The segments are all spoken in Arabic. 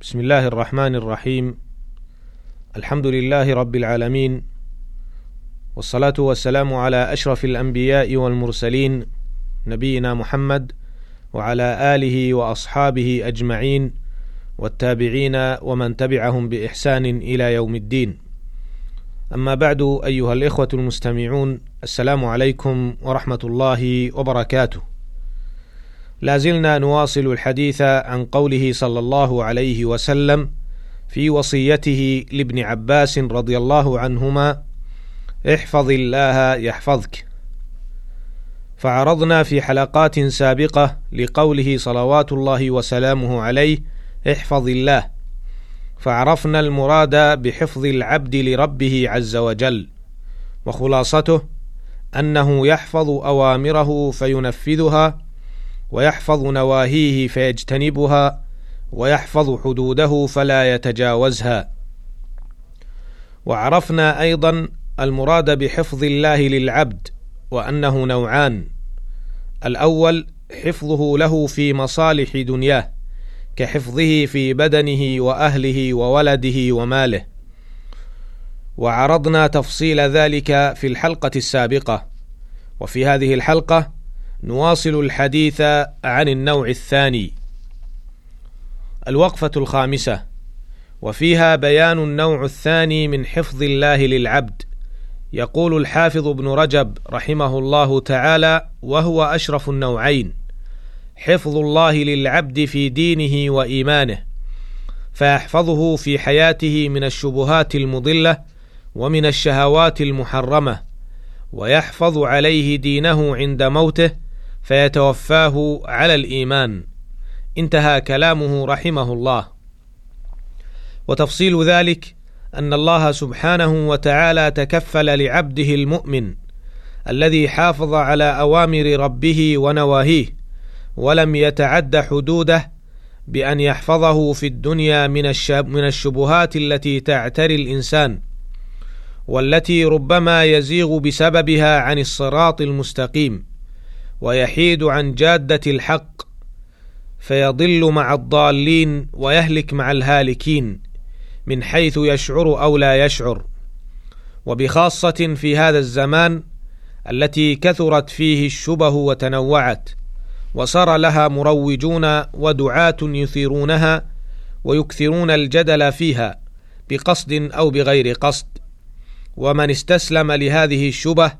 بسم الله الرحمن الرحيم. الحمد لله رب العالمين والصلاة والسلام على أشرف الأنبياء والمرسلين نبينا محمد وعلى آله وأصحابه أجمعين والتابعين ومن تبعهم بإحسان إلى يوم الدين. أما بعد أيها الإخوة المستمعون السلام عليكم ورحمة الله وبركاته. لا زلنا نواصل الحديث عن قوله صلى الله عليه وسلم في وصيته لابن عباس رضي الله عنهما احفظ الله يحفظك. فعرضنا في حلقات سابقة لقوله صلوات الله وسلامه عليه احفظ الله. فعرفنا المراد بحفظ العبد لربه عز وجل وخلاصته أنه يحفظ أوامره فينفذها ويحفظ نواهيه فيجتنبها ويحفظ حدوده فلا يتجاوزها. وعرفنا أيضا المراد بحفظ الله للعبد وأنه نوعان. الأول حفظه له في مصالح دنياه كحفظه في بدنه وأهله وولده وماله. وعرضنا تفصيل ذلك في الحلقة السابقة. وفي هذه الحلقة نواصل الحديث عن النوع الثاني. الوقفة الخامسة. وفيها بيان النوع الثاني من حفظ الله للعبد. يقول الحافظ ابن رجب رحمه الله تعالى وهو أشرف النوعين. حفظ الله للعبد في دينه وإيمانه. فيحفظه في حياته من الشبهات المضلة ومن الشهوات المحرمة. ويحفظ عليه دينه عند موته فيتوفاه على الإيمان. انتهى كلامه رحمه الله. وتفصيل ذلك أن الله سبحانه وتعالى تكفل لعبده المؤمن الذي حافظ على أوامر ربه ونواهيه ولم يتعد حدوده بأن يحفظه في الدنيا من من الشبهات التي تعتري الإنسان والتي ربما يزيغ بسببها عن الصراط المستقيم. ويحيد عن جادة الحق فيضل مع الضالين ويهلك مع الهالكين من حيث يشعر أو لا يشعر. وبخاصة في هذا الزمان التي كثرت فيه الشبه وتنوعت وصار لها مروجون ودعاة يثيرونها ويكثرون الجدل فيها بقصد أو بغير قصد. ومن استسلم لهذه الشبه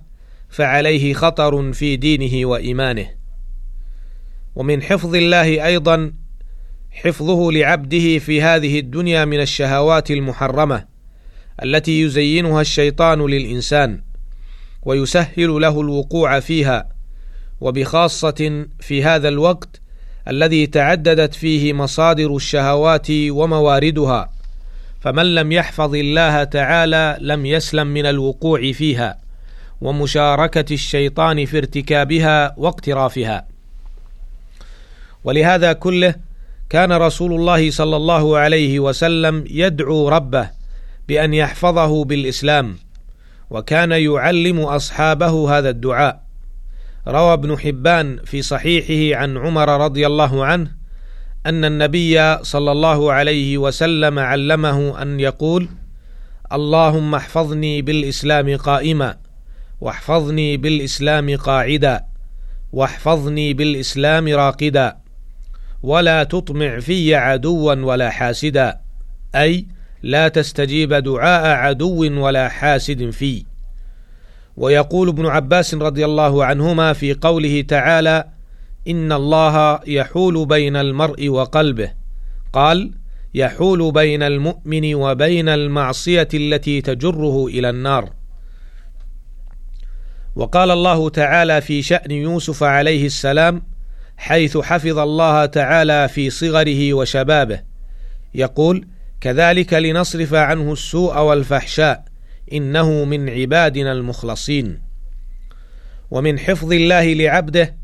فعليه خطر في دينه وإيمانه. ومن حفظ الله أيضا حفظه لعبده في هذه الدنيا من الشهوات المحرمة التي يزينها الشيطان للإنسان ويسهل له الوقوع فيها وبخاصة في هذا الوقت الذي تعددت فيه مصادر الشهوات ومواردها فمن لم يحفظ الله تعالى لم يسلم من الوقوع فيها. ومشاركة الشيطان في ارتكابها واقترافها. ولهذا كله كان رسول الله صلى الله عليه وسلم يدعو ربه بأن يحفظه بالإسلام وكان يعلم أصحابه هذا الدعاء. روى ابن حبان في صحيحه عن عمر رضي الله عنه أن النبي صلى الله عليه وسلم علمه أن يقول اللهم احفظني بالإسلام قائما واحفظني بالإسلام قاعدا واحفظني بالإسلام راقدا. ولا تطمع في عدوا ولا حاسدا أي لا تستجيب دعاء عدو ولا حاسد في. ويقول ابن عباس رضي الله عنهما في قوله تعالى إن الله يحول بين المرء وقلبه. قال يحول بين المؤمن وبين المعصية التي تجره إلى النار. وقال الله تعالى في شأن يوسف عليه السلام حيث حفظ الله تعالى في صغره وشبابه يقول كذلك لنصرف عنه السوء والفحشاء إنه من عبادنا المخلصين ومن حفظ الله لعبده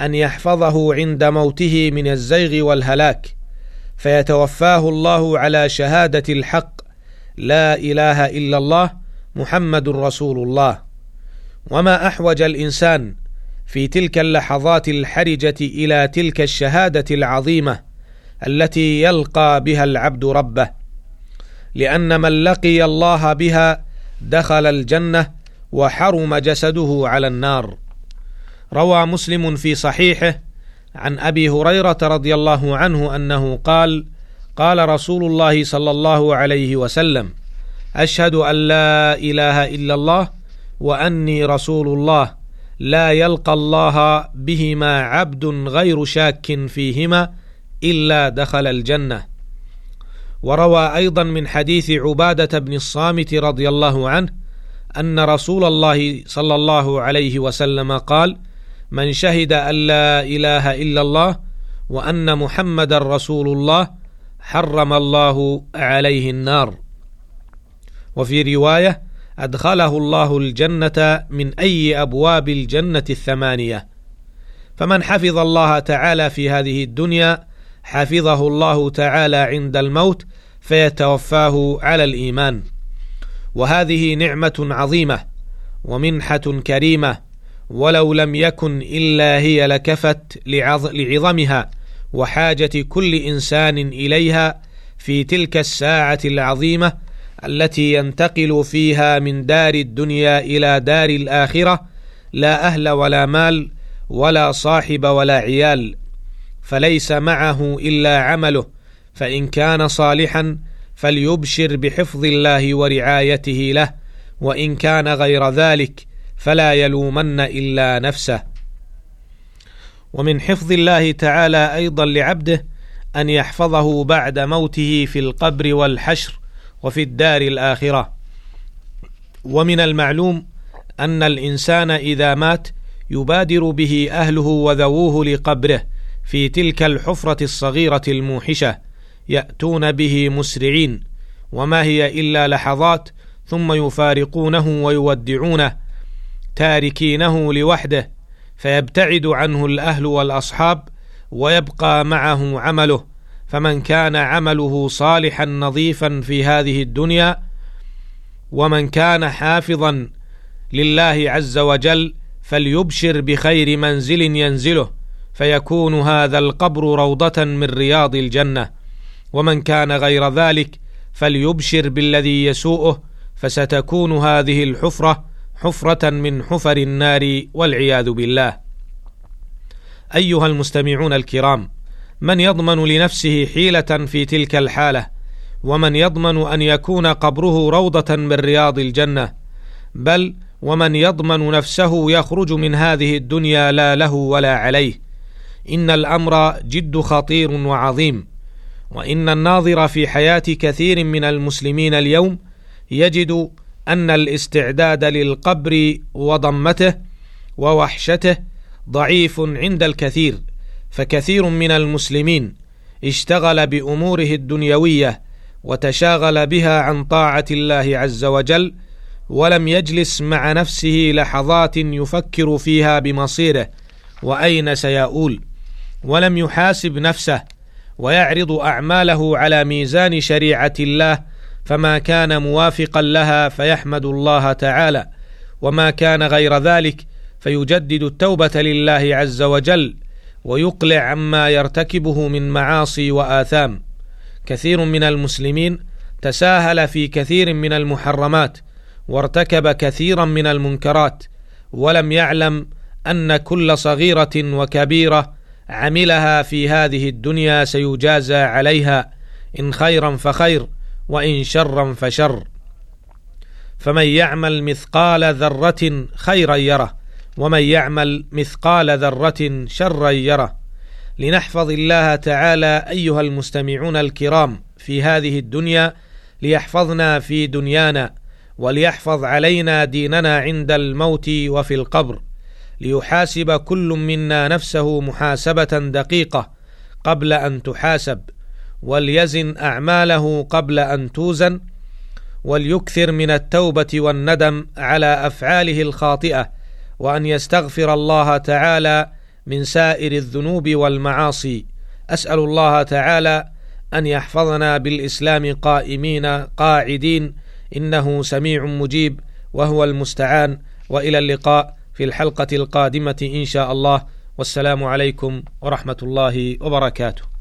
أن يحفظه عند موته من الزيغ والهلاك فيتوفاه الله على شهادة الحق لا إله إلا الله محمد رسول الله وما أحوج الإنسان في تلك اللحظات الحرجة إلى تلك الشهادة العظيمة التي يلقى بها العبد ربه لأن من لقي الله بها دخل الجنة وحرم جسده على النار. روى مسلم في صحيحه عن أبي هريرة رضي الله عنه أنه قال قال رسول الله صلى الله عليه وسلم أشهد أن لا إله إلا الله وأني رسول الله لا يلقى الله بهما عبد غير شاك فيهما إلا دخل الجنة. وروى أيضا من حديث عبادة بن الصامت رضي الله عنه أن رسول الله صلى الله عليه وسلم قال من شهد أن لا إله إلا الله وأن محمدا رسول الله حرم الله عليه النار. وفي رواية أدخله الله الجنة من أي أبواب الجنة الثمانية. فمن حفظ الله تعالى في هذه الدنيا حفظه الله تعالى عند الموت فيتوفاه على الإيمان. وهذه نعمة عظيمة ومنحة كريمة ولو لم يكن إلا هي لكفت لعظمها وحاجة كل إنسان إليها في تلك الساعة العظيمة التي ينتقل فيها من دار الدنيا إلى دار الآخرة لا أهل ولا مال ولا صاحب ولا عيال فليس معه إلا عمله فإن كان صالحا فليبشر بحفظ الله ورعايته له وإن كان غير ذلك فلا يلومن إلا نفسه. ومن حفظ الله تعالى أيضا لعبده أن يحفظه بعد موته في القبر والحشر وفي الدار الآخرة. ومن المعلوم أن الإنسان إذا مات يبادر به أهله وذووه لقبره في تلك الحفرة الصغيرة الموحشة يأتون به مسرعين وما هي إلا لحظات ثم يفارقونه ويودعونه تاركينه لوحده فيبتعد عنه الأهل والأصحاب ويبقى معه عمله. فمن كان عمله صالحا نظيفا في هذه الدنيا ومن كان حافظا لله عز وجل فليبشر بخير منزل ينزله فيكون هذا القبر روضة من رياض الجنة. ومن كان غير ذلك فليبشر بالذي يسوءه فستكون هذه الحفرة حفرة من حفر النار والعياذ بالله. أيها المستمعون الكرام من يضمن لنفسه حيلة في تلك الحالة ومن يضمن أن يكون قبره روضة من رياض الجنة بل ومن يضمن نفسه يخرج من هذه الدنيا لا له ولا عليه. إن الأمر جد خطير وعظيم وإن الناظر في حياة كثير من المسلمين اليوم يجد أن الاستعداد للقبر وضمته ووحشته ضعيف عند الكثير. فكثير من المسلمين اشتغل بأموره الدنيوية وتشاغل بها عن طاعة الله عز وجل ولم يجلس مع نفسه لحظات يفكر فيها بمصيره وأين سيؤول ولم يحاسب نفسه ويعرض أعماله على ميزان شريعة الله فما كان موافقا لها فيحمد الله تعالى وما كان غير ذلك فيجدد التوبة لله عز وجل. ويقلع عما يرتكبه من معاصي وآثام. كثير من المسلمين تساهل في كثير من المحرمات وارتكب كثيرا من المنكرات ولم يعلم أن كل صغيرة وكبيرة عملها في هذه الدنيا سيجازى عليها إن خيرا فخير وإن شرا فشر. فمن يعمل مثقال ذرة خيرا يره. ومن يعمل مثقال ذرة شرا يره. لنحفظ الله تعالى أيها المستمعون الكرام في هذه الدنيا ليحفظنا في دنيانا وليحفظ علينا ديننا عند الموت وفي القبر. ليحاسب كل منا نفسه محاسبة دقيقة قبل أن تحاسب وليزن أعماله قبل أن توزن وليكثر من التوبة والندم على أفعاله الخاطئة. وأن يستغفر الله تعالى من سائر الذنوب والمعاصي. أسأل الله تعالى أن يحفظنا بالإسلام قائمين قاعدين. إنه سميع مجيب وهو المستعان. وإلى اللقاء في الحلقة القادمة إن شاء الله. والسلام عليكم ورحمة الله وبركاته.